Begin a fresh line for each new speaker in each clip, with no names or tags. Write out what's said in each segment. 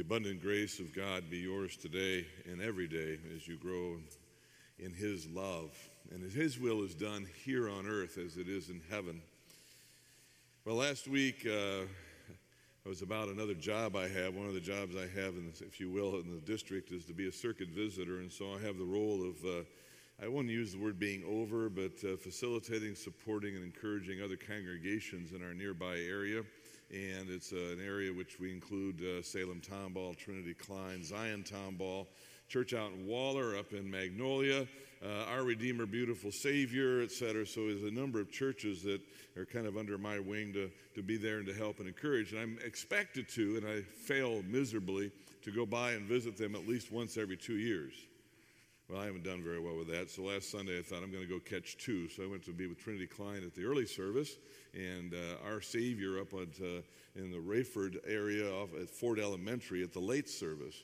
The abundant grace of God be yours today and every day as you grow in His love. And as His will is done here on earth as it is in heaven. Well, last week uh, was about another job I have. One of the jobs I have, in if you will, in the district is to be a circuit visitor. And so I have the role of, uh, I won't use the word being over, but uh, facilitating, supporting, and encouraging other congregations in our nearby area and it's uh, an area which we include uh, Salem Tomball, Trinity Klein, Zion Tomball, church out in Waller, up in Magnolia, uh, Our Redeemer, Beautiful Savior, et cetera. So there's a number of churches that are kind of under my wing to, to be there and to help and encourage. And I'm expected to, and I fail miserably, to go by and visit them at least once every two years. Well, I haven't done very well with that. So last Sunday I thought I'm going to go catch two. So I went to be with Trinity Klein at the early service and uh, our Savior up at, uh, in the Rayford area off at Ford Elementary at the late service.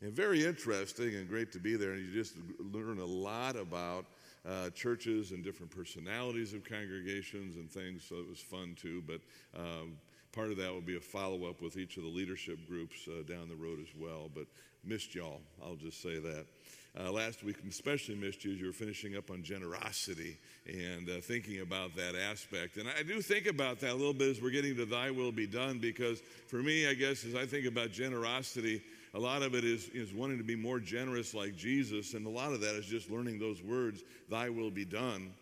And very interesting and great to be there. And you just learn a lot about uh, churches and different personalities of congregations and things. So it was fun too. But um, part of that will be a follow up with each of the leadership groups uh, down the road as well. But missed y'all, I'll just say that. Uh, last week, especially missed you as you were finishing up on generosity and uh, thinking about that aspect. And I do think about that a little bit as we're getting to Thy Will Be Done, because for me, I guess, as I think about generosity, a lot of it is, is wanting to be more generous like Jesus, and a lot of that is just learning those words, Thy will be done,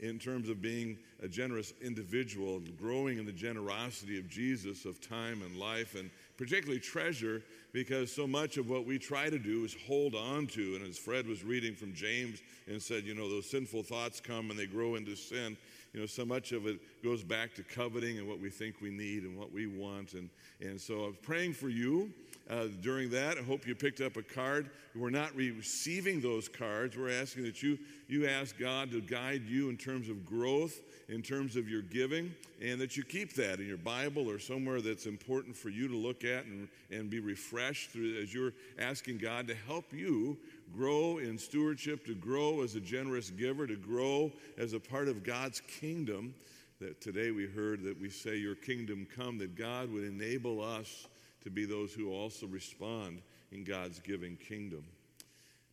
in terms of being a generous individual, and growing in the generosity of Jesus, of time and life, and particularly treasure because so much of what we try to do is hold on to. And as Fred was reading from James and said, you know, those sinful thoughts come and they grow into sin, you know, so much of it goes back to coveting and what we think we need and what we want. And, and so I'm praying for you uh, during that. I hope you picked up a card. We're not receiving those cards. We're asking that you, you ask God to guide you in terms of growth, in terms of your giving, and that you keep that in your Bible or somewhere that's important for you to look at and, and be refreshed through, as you're asking God to help you grow in stewardship, to grow as a generous giver, to grow as a part of God's kingdom. That today we heard that we say, Your kingdom come, that God would enable us to be those who also respond in God's giving kingdom.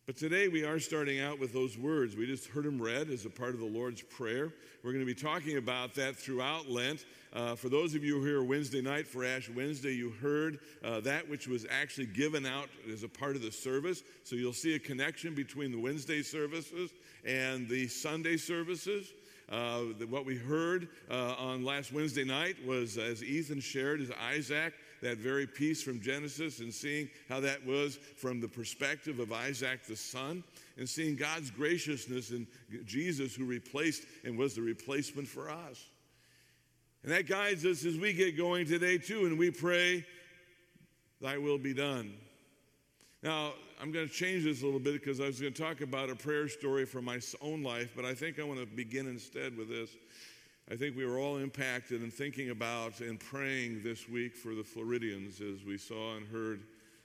But today we are starting out with those words. We just heard them read as a part of the Lord's Prayer. We're going to be talking about that throughout Lent. Uh, for those of you who are here Wednesday night for Ash Wednesday, you heard uh, that which was actually given out as a part of the service. So you'll see a connection between the Wednesday services and the Sunday services. Uh, what we heard uh, on last Wednesday night was, as Ethan shared, is Isaac that very piece from Genesis and seeing how that was from the perspective of Isaac the son and seeing God's graciousness in Jesus who replaced and was the replacement for us. And that guides us as we get going today, too, and we pray, Thy will be done. Now, I'm going to change this a little bit because I was going to talk about a prayer story from my own life, but I think I want to begin instead with this. I think we were all impacted in thinking about and praying this week for the Floridians as we saw and heard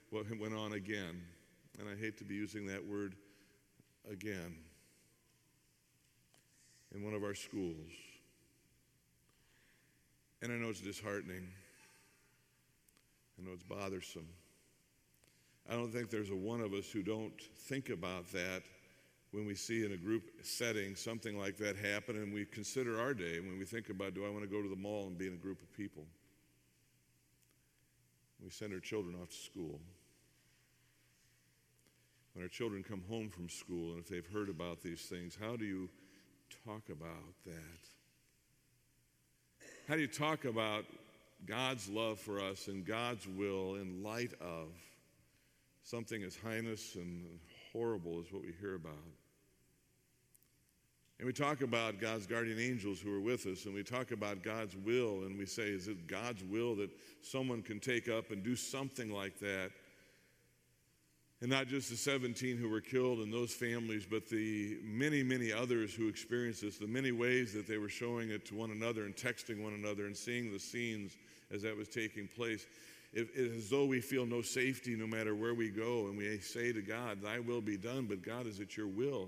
what went on again. And I hate to be using that word again in one of our schools. And I know it's disheartening. I know it's bothersome. I don't think there's a one of us who don't think about that when we see in a group setting something like that happen and we consider our day when we think about do I want to go to the mall and be in a group of people? We send our children off to school. When our children come home from school and if they've heard about these things, how do you talk about that? How do you talk about God's love for us and God's will in light of something as heinous and horrible is what we hear about? And we talk about God's guardian angels who are with us, and we talk about God's will, and we say, is it God's will that someone can take up and do something like that? And not just the 17 who were killed and those families, but the many, many others who experienced this, the many ways that they were showing it to one another and texting one another and seeing the scenes as that was taking place. It, is as though we feel no safety no matter where we go, and we say to God, Thy will be done, but God, is it your will?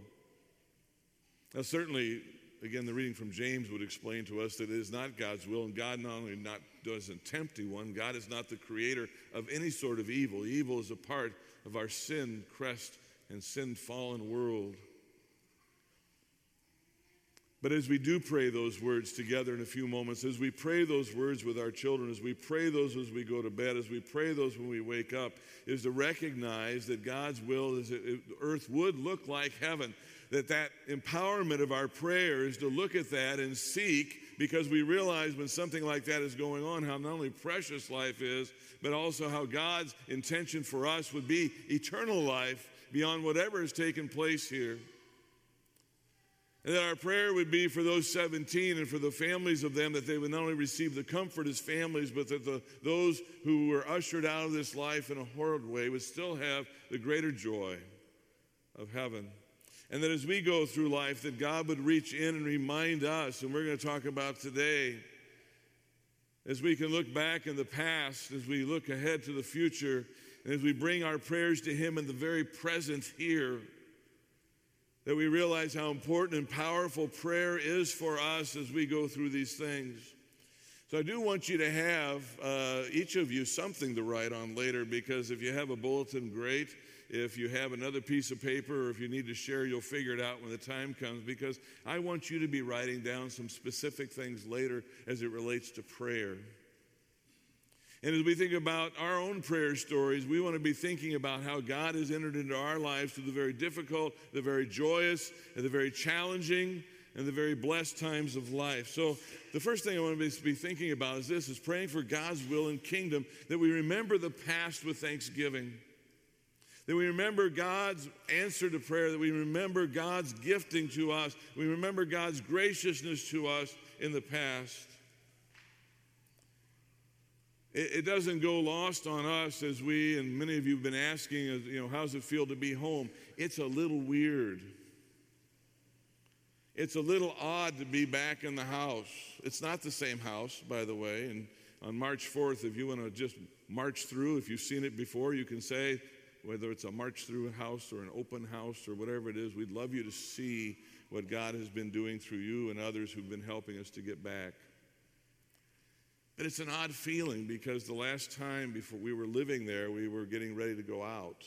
Now, certainly, again, the reading from James would explain to us that it is not God's will, and God not only not doesn't tempt anyone, God is not the creator of any sort of evil. Evil is a part of our sin, crest, and sin fallen world. But as we do pray those words together in a few moments, as we pray those words with our children, as we pray those as we go to bed, as we pray those when we wake up, is to recognize that God's will is that earth would look like heaven. That that empowerment of our prayer is to look at that and seek because we realize when something like that is going on how not only precious life is, but also how God's intention for us would be eternal life beyond whatever has taken place here. And that our prayer would be for those 17 and for the families of them that they would not only receive the comfort as families, but that the, those who were ushered out of this life in a horrid way would still have the greater joy of heaven. And that as we go through life, that God would reach in and remind us, and we're going to talk about today, as we can look back in the past, as we look ahead to the future, and as we bring our prayers to Him in the very present here that we realize how important and powerful prayer is for us as we go through these things. So I do want you to have, uh, each of you, something to write on later because if you have a bulletin, great. If you have another piece of paper or if you need to share, you'll figure it out when the time comes because I want you to be writing down some specific things later as it relates to prayer. And as we think about our own prayer stories, we want to be thinking about how God has entered into our lives through the very difficult, the very joyous, and the very challenging, and the very blessed times of life. So, the first thing I want to be thinking about is this is praying for God's will and kingdom, that we remember the past with thanksgiving. That we remember God's answer to prayer, that we remember God's gifting to us, we remember God's graciousness to us in the past. It, doesn't go lost on us as we, and many of you have been asking, you know, how's it feel to be home? It's a little weird. It's a little odd to be back in the house. It's not the same house, by the way. And on March 4th, if you want to just march through, if you've seen it before, you can say, whether it's a march through house or an open house or whatever it is, we'd love you to see what God has been doing through you and others who've been helping us to get back. But it's an odd feeling because the last time before we were living there, we were getting ready to go out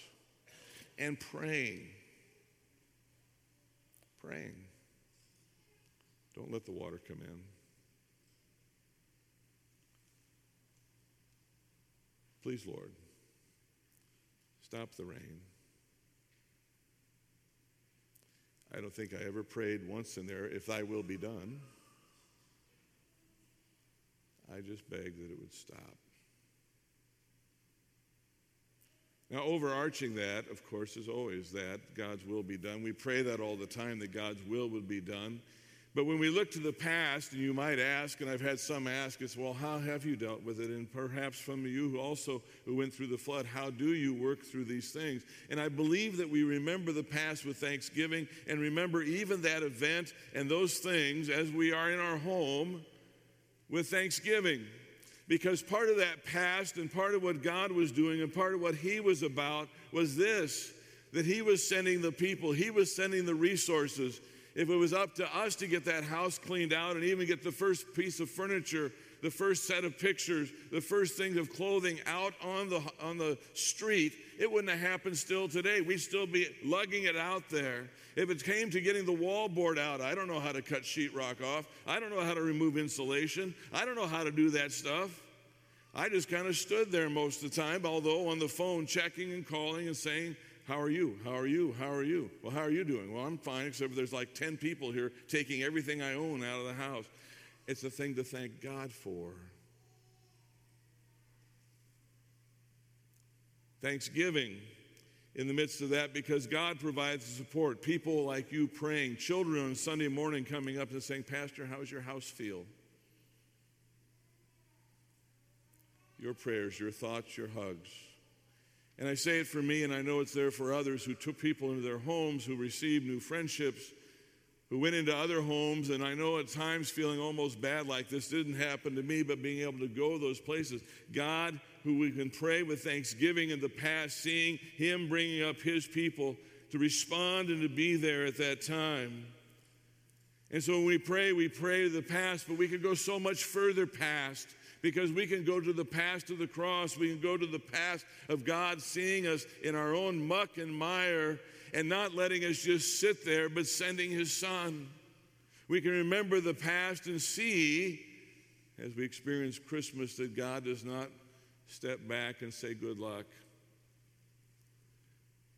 and praying. Praying. Don't let the water come in. Please, Lord, stop the rain. I don't think I ever prayed once in there, if thy will be done. I just begged that it would stop. Now, overarching that, of course, is always that God's will be done. We pray that all the time that God's will would be done. But when we look to the past, and you might ask, and I've had some ask us, well, how have you dealt with it? And perhaps from you who also who went through the flood, how do you work through these things? And I believe that we remember the past with thanksgiving and remember even that event and those things as we are in our home with thanksgiving. Because part of that past and part of what God was doing and part of what He was about was this that He was sending the people, He was sending the resources. If it was up to us to get that house cleaned out and even get the first piece of furniture the first set of pictures, the first things of clothing out on the, on the street, it wouldn't have happened still today. We'd still be lugging it out there. If it came to getting the wallboard out, I don't know how to cut sheetrock off. I don't know how to remove insulation. I don't know how to do that stuff. I just kind of stood there most of the time, although on the phone checking and calling and saying, how are you? How are you? How are you? Well, how are you doing? Well, I'm fine, except there's like 10 people here taking everything I own out of the house. It's a thing to thank God for. Thanksgiving in the midst of that because God provides the support. People like you praying, children on Sunday morning coming up and saying, Pastor, how's your house feel? Your prayers, your thoughts, your hugs. And I say it for me, and I know it's there for others who took people into their homes, who received new friendships, who went into other homes, and I know at times feeling almost bad like this didn't happen to me, but being able to go those places. God, who we can pray with thanksgiving in the past, seeing Him bringing up His people to respond and to be there at that time. And so when we pray, we pray to the past, but we can go so much further past because we can go to the past of the cross. We can go to the past of God seeing us in our own muck and mire and not letting us just sit there, but sending His Son. We can remember the past and see, as we experience Christmas, that God does not step back and say, Good luck.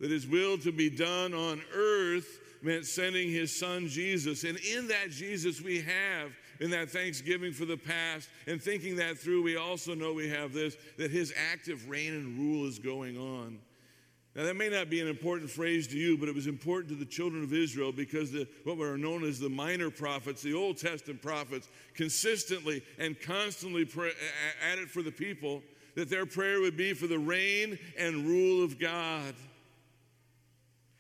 That His will to be done on earth meant sending His Son Jesus. And in that Jesus, we have, in that thanksgiving for the past, and thinking that through, we also know we have this that His active reign and rule is going on. Now, that may not be an important phrase to you, but it was important to the children of Israel because the, what were known as the minor prophets, the Old Testament prophets, consistently and constantly pray, added for the people that their prayer would be for the reign and rule of God.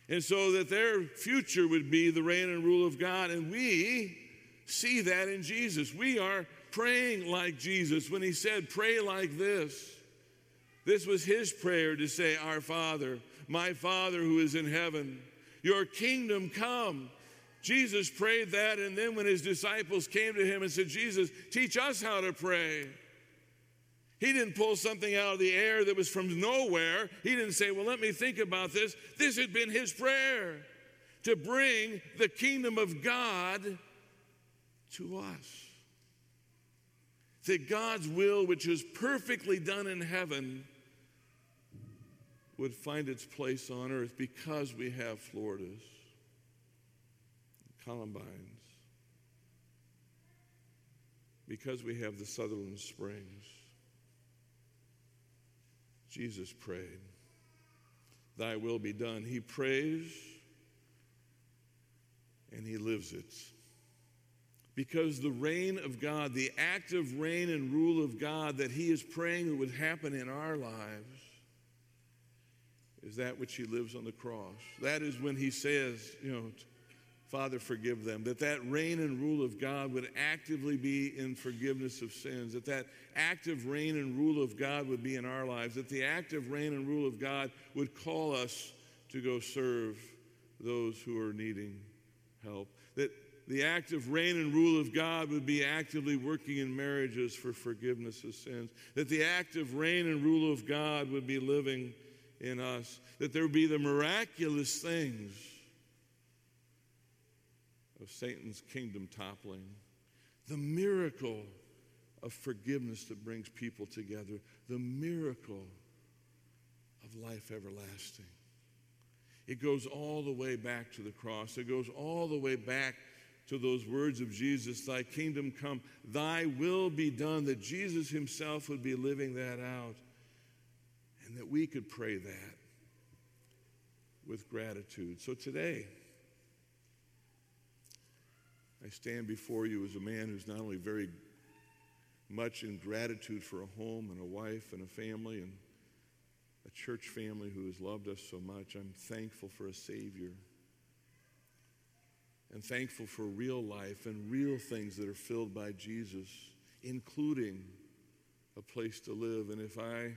And so that their future would be the reign and rule of God. And we see that in Jesus. We are praying like Jesus when he said, Pray like this. This was his prayer to say, Our Father, my Father who is in heaven, your kingdom come. Jesus prayed that, and then when his disciples came to him and said, Jesus, teach us how to pray. He didn't pull something out of the air that was from nowhere. He didn't say, Well, let me think about this. This had been his prayer to bring the kingdom of God to us. That God's will, which is perfectly done in heaven, would find its place on earth because we have Floridas, Columbines, because we have the Sutherland Springs. Jesus prayed, Thy will be done. He prays and he lives it. Because the reign of God, the active reign and rule of God that he is praying would happen in our lives, is that which he lives on the cross. That is when he says, you know, Father, forgive them. That that reign and rule of God would actively be in forgiveness of sins. That that active reign and rule of God would be in our lives. That the active reign and rule of God would call us to go serve those who are needing help. That the active reign and rule of God would be actively working in marriages for forgiveness of sins. That the active reign and rule of God would be living in us, that there be the miraculous things of Satan's kingdom toppling, the miracle of forgiveness that brings people together, the miracle of life everlasting. It goes all the way back to the cross. It goes all the way back to those words of Jesus, Thy kingdom come, Thy will be done, that Jesus Himself would be living that out that we could pray that with gratitude. So today, I stand before you as a man who's not only very much in gratitude for a home and a wife and a family and a church family who has loved us so much. I'm thankful for a Savior and thankful for real life and real things that are filled by Jesus, including a place to live. And if I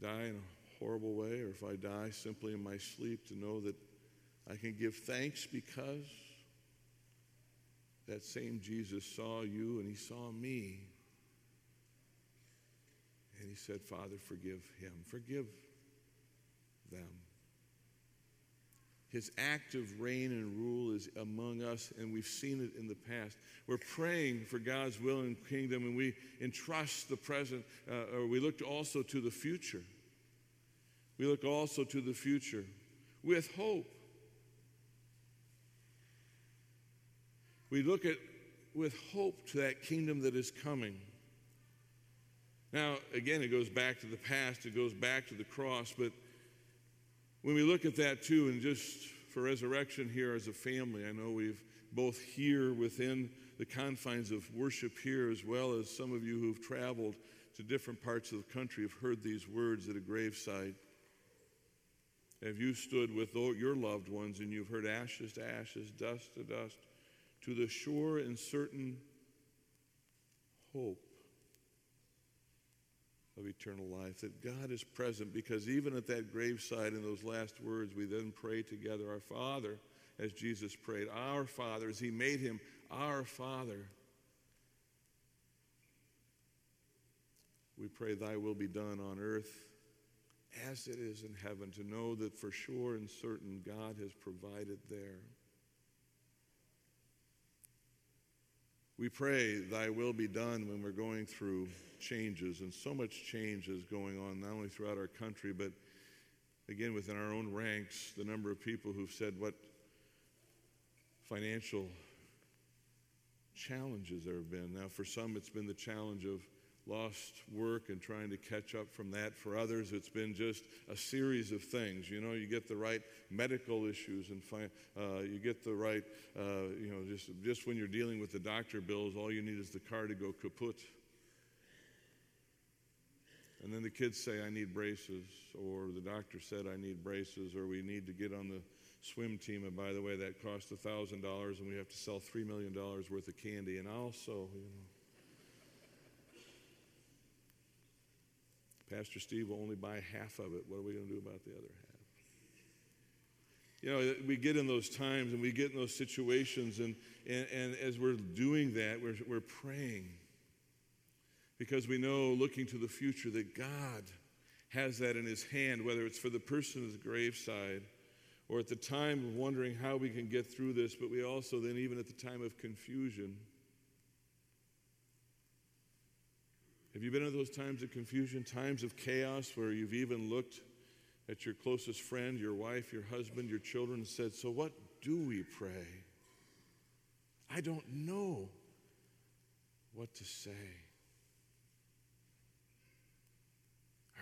die in a horrible way, or if I die simply in my sleep, to know that I can give thanks because that same Jesus saw you and he saw me. And he said, Father, forgive him, forgive them. His active reign and rule is among us, and we've seen it in the past. We're praying for God's will and kingdom, and we entrust the present, uh, or we look also to the future. We look also to the future with hope. We look at with hope to that kingdom that is coming. Now, again, it goes back to the past, it goes back to the cross, but when we look at that too, and just for resurrection here as a family, I know we've both here within the confines of worship here, as well as some of you who've traveled to different parts of the country have heard these words at a graveside. Have you stood with your loved ones and you've heard ashes to ashes, dust to dust, to the sure and certain hope of eternal life, that God is present because even at that graveside in those last words, we then pray together, Our Father, as Jesus prayed, Our Father, as he made him our Father. We pray, Thy will be done on earth as it is in heaven, to know that for sure and certain God has provided there. We pray, Thy will be done when we're going through changes, and so much change is going on, not only throughout our country, but again within our own ranks. The number of people who've said what financial challenges there have been. Now, for some, it's been the challenge of lost work and trying to catch up from that. For others, it's been just a series of things. You know, you get the right medical issues and uh, you get the right, uh, you know, just, just when you're dealing with the doctor bills, all you need is the car to go kaput. And then the kids say, I need braces, or the doctor said, I need braces, or we need to get on the swim team. And by the way, that costs $1,000 and we have to sell $3 million worth of candy. And also, you know, Pastor Steve will only buy half of it. What are we going to do about the other half? You know, we get in those times and we get in those situations, and, and, and as we're doing that, we're, we're praying because we know, looking to the future, that God has that in His hand, whether it's for the person at the graveside or at the time of wondering how we can get through this, but we also then, even at the time of confusion, Have you been in those times of confusion, times of chaos where you've even looked at your closest friend, your wife, your husband, your children, and said, So what do we pray? I don't know what to say.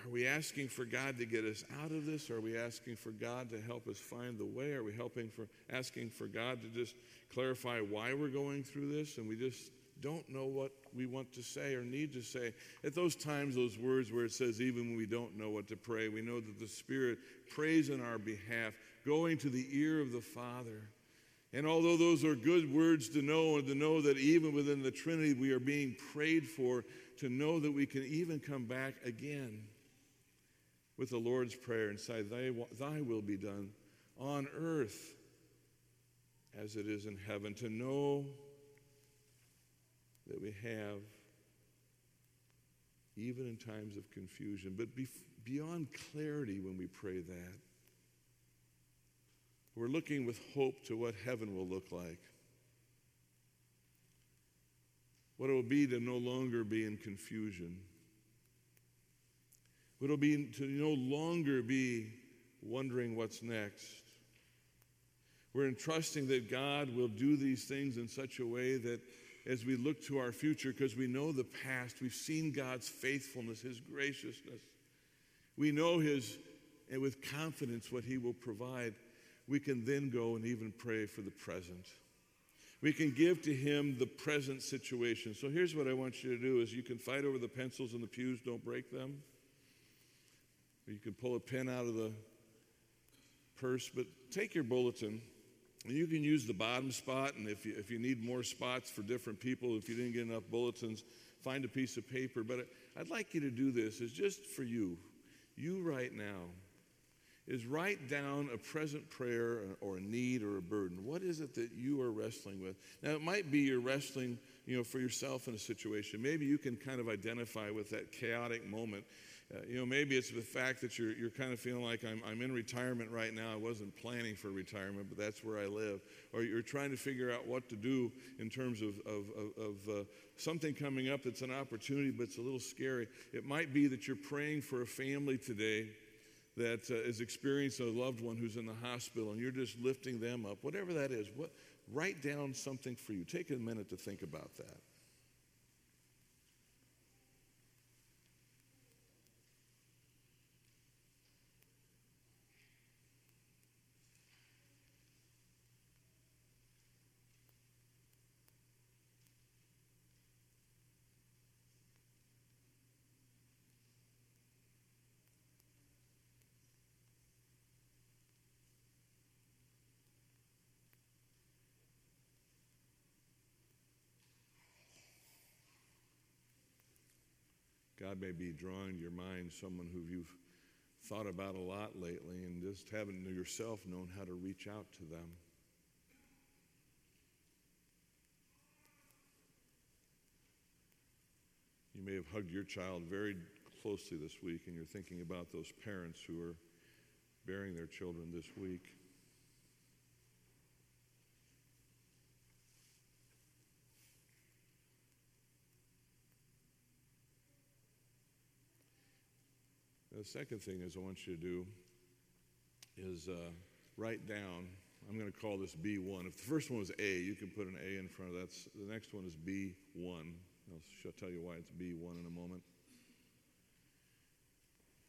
Are we asking for God to get us out of this? Are we asking for God to help us find the way? Are we helping for asking for God to just clarify why we're going through this and we just don't know what we want to say or need to say. At those times, those words where it says, even when we don't know what to pray, we know that the Spirit prays on our behalf, going to the ear of the Father. And although those are good words to know, and to know that even within the Trinity we are being prayed for, to know that we can even come back again with the Lord's Prayer and say, Thy, thy will be done on earth as it is in heaven. To know that we have, even in times of confusion. But be, beyond clarity when we pray that, we're looking with hope to what heaven will look like. What it will be to no longer be in confusion. What it will be to no longer be wondering what's next. We're entrusting that God will do these things in such a way that as we look to our future because we know the past. We've seen God's faithfulness, His graciousness. We know His, and with confidence, what He will provide. We can then go and even pray for the present. We can give to Him the present situation. So here's what I want you to do is you can fight over the pencils in the pews, don't break them. Or you can pull a pen out of the purse, but take your bulletin you can use the bottom spot, and if you, if you need more spots for different people, if you didn't get enough bulletins, find a piece of paper. But I'd like you to do this, is just for you, you right now, is write down a present prayer or a need or a burden. What is it that you are wrestling with? Now, it might be you're wrestling, you know, for yourself in a situation. Maybe you can kind of identify with that chaotic moment uh, you know, maybe it's the fact that you're, you're kind of feeling like I'm, I'm in retirement right now. I wasn't planning for retirement, but that's where I live. Or you're trying to figure out what to do in terms of, of, of, of uh, something coming up that's an opportunity, but it's a little scary. It might be that you're praying for a family today that uh, is experiencing a loved one who's in the hospital and you're just lifting them up. Whatever that is, what, write down something for you. Take a minute to think about that. God may be drawing to your mind someone who you've thought about a lot lately and just haven't yourself known how to reach out to them. You may have hugged your child very closely this week, and you're thinking about those parents who are bearing their children this week. The second thing is I want you to do is uh, write down. I'm going to call this B1. If the first one was A, you can put an A in front of that. The next one is B1. I'll tell you why it's B1 in a moment.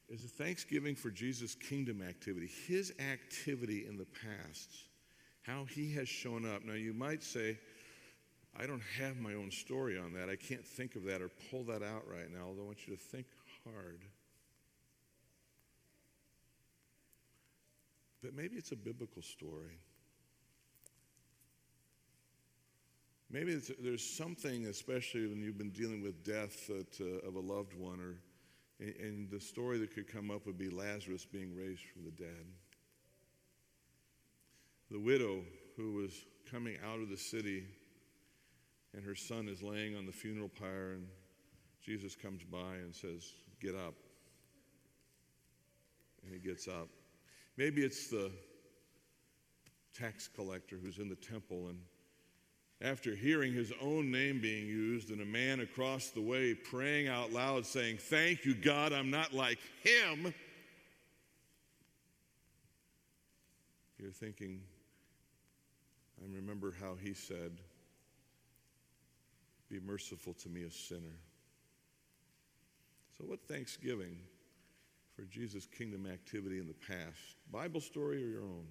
Is a thanksgiving for Jesus' kingdom activity, his activity in the past, how he has shown up. Now, you might say, I don't have my own story on that. I can't think of that or pull that out right now, although I want you to think hard. But maybe it's a biblical story. Maybe there's something, especially when you've been dealing with death uh, of a loved one, or and the story that could come up would be Lazarus being raised from the dead. The widow who was coming out of the city, and her son is laying on the funeral pyre, and Jesus comes by and says, "Get up," and he gets up. Maybe it's the tax collector who's in the temple and after hearing his own name being used and a man across the way praying out loud saying, Thank you, God, I'm not like him. You're thinking, I remember how he said, Be merciful to me, a sinner. So, what thanksgiving for Jesus' kingdom activity in the past? Bible story or your own?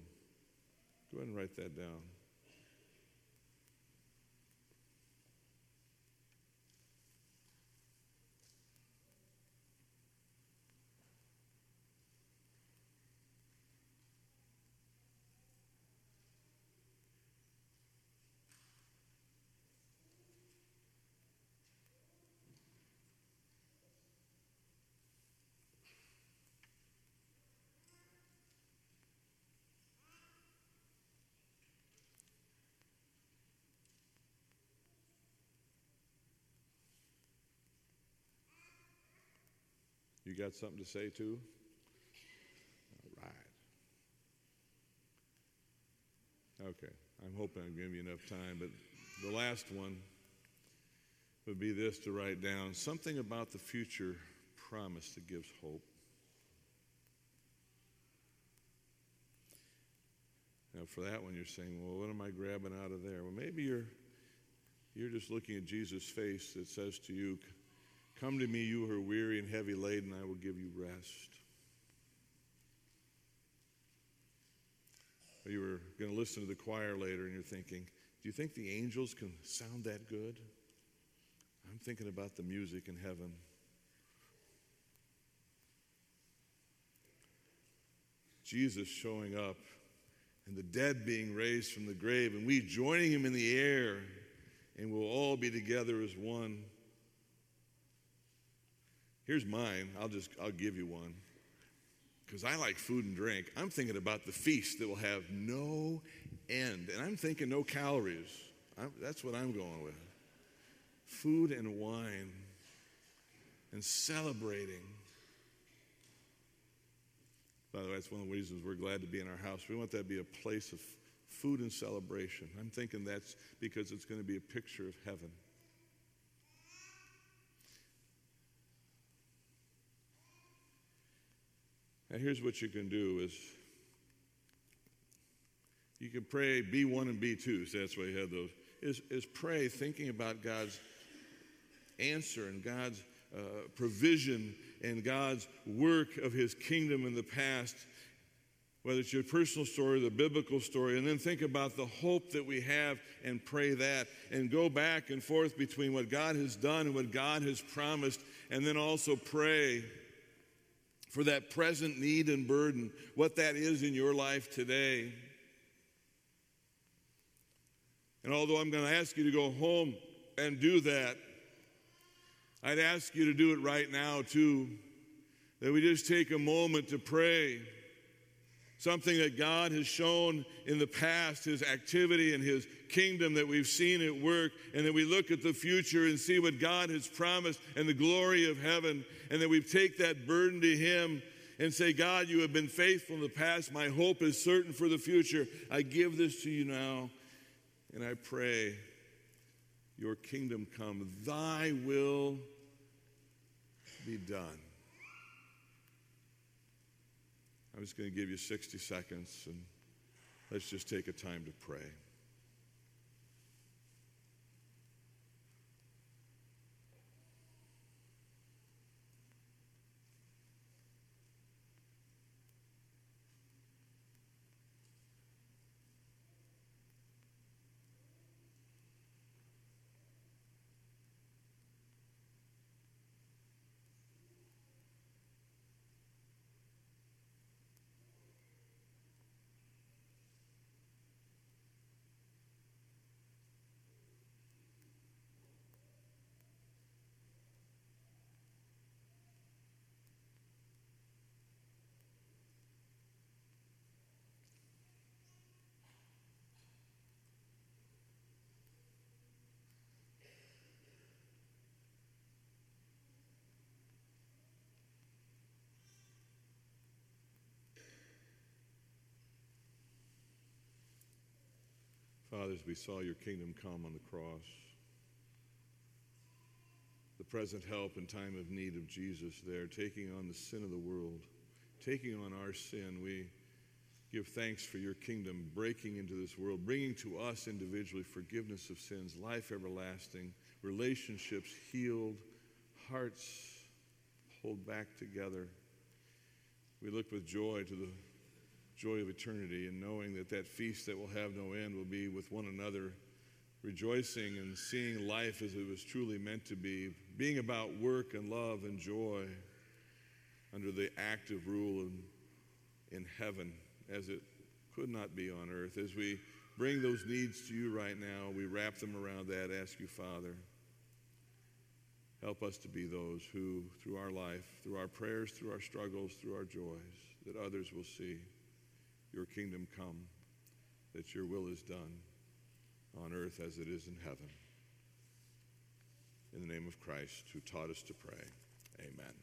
Go ahead and write that down. You got something to say too? All right. Okay, I'm hoping I'm giving you enough time, but the last one would be this to write down something about the future promise that gives hope. Now, for that one, you're saying, well, what am I grabbing out of there? Well, maybe you're, you're just looking at Jesus' face that says to you, Come to me, you who are weary and heavy laden, I will give you rest. Or you were going to listen to the choir later and you're thinking, do you think the angels can sound that good? I'm thinking about the music in heaven. Jesus showing up and the dead being raised from the grave and we joining him in the air and we'll all be together as one. Here's mine. I'll just I'll give you one. Because I like food and drink. I'm thinking about the feast that will have no end. And I'm thinking no calories. I'm, that's what I'm going with. Food and wine and celebrating. By the way, that's one of the reasons we're glad to be in our house. We want that to be a place of food and celebration. I'm thinking that's because it's going to be a picture of heaven. And here's what you can do is you can pray B1 and B2, so that's why you have those. Is, is pray thinking about God's answer and God's uh, provision and God's work of his kingdom in the past, whether it's your personal story or the biblical story, and then think about the hope that we have and pray that, and go back and forth between what God has done and what God has promised, and then also pray for that present need and burden, what that is in your life today. And although I'm going to ask you to go home and do that, I'd ask you to do it right now too. That we just take a moment to pray, something that God has shown in the past, His activity and His kingdom that we've seen at work, and that we look at the future and see what God has promised and the glory of heaven, and that we take that burden to Him and say, God, you have been faithful in the past. My hope is certain for the future. I give this to you now, and I pray, Your kingdom come, Thy will be done. I'm just going to give you 60 seconds and let's just take a time to pray. Father, as we saw your kingdom come on the cross, the present help in time of need of Jesus there, taking on the sin of the world, taking on our sin, we give thanks for your kingdom breaking into this world, bringing to us individually forgiveness of sins, life everlasting, relationships healed, hearts pulled back together. We look with joy to the joy of eternity and knowing that that feast that will have no end will be with one another, rejoicing and seeing life as it was truly meant to be, being about work and love and joy under the active rule in, in heaven as it could not be on earth. As we bring those needs to you right now, we wrap them around that, ask you, Father, help us to be those who, through our life, through our prayers, through our struggles, through our joys, that others will see your kingdom come, that your will is done on earth as it is in heaven. In the name of Christ, who taught us to pray, amen.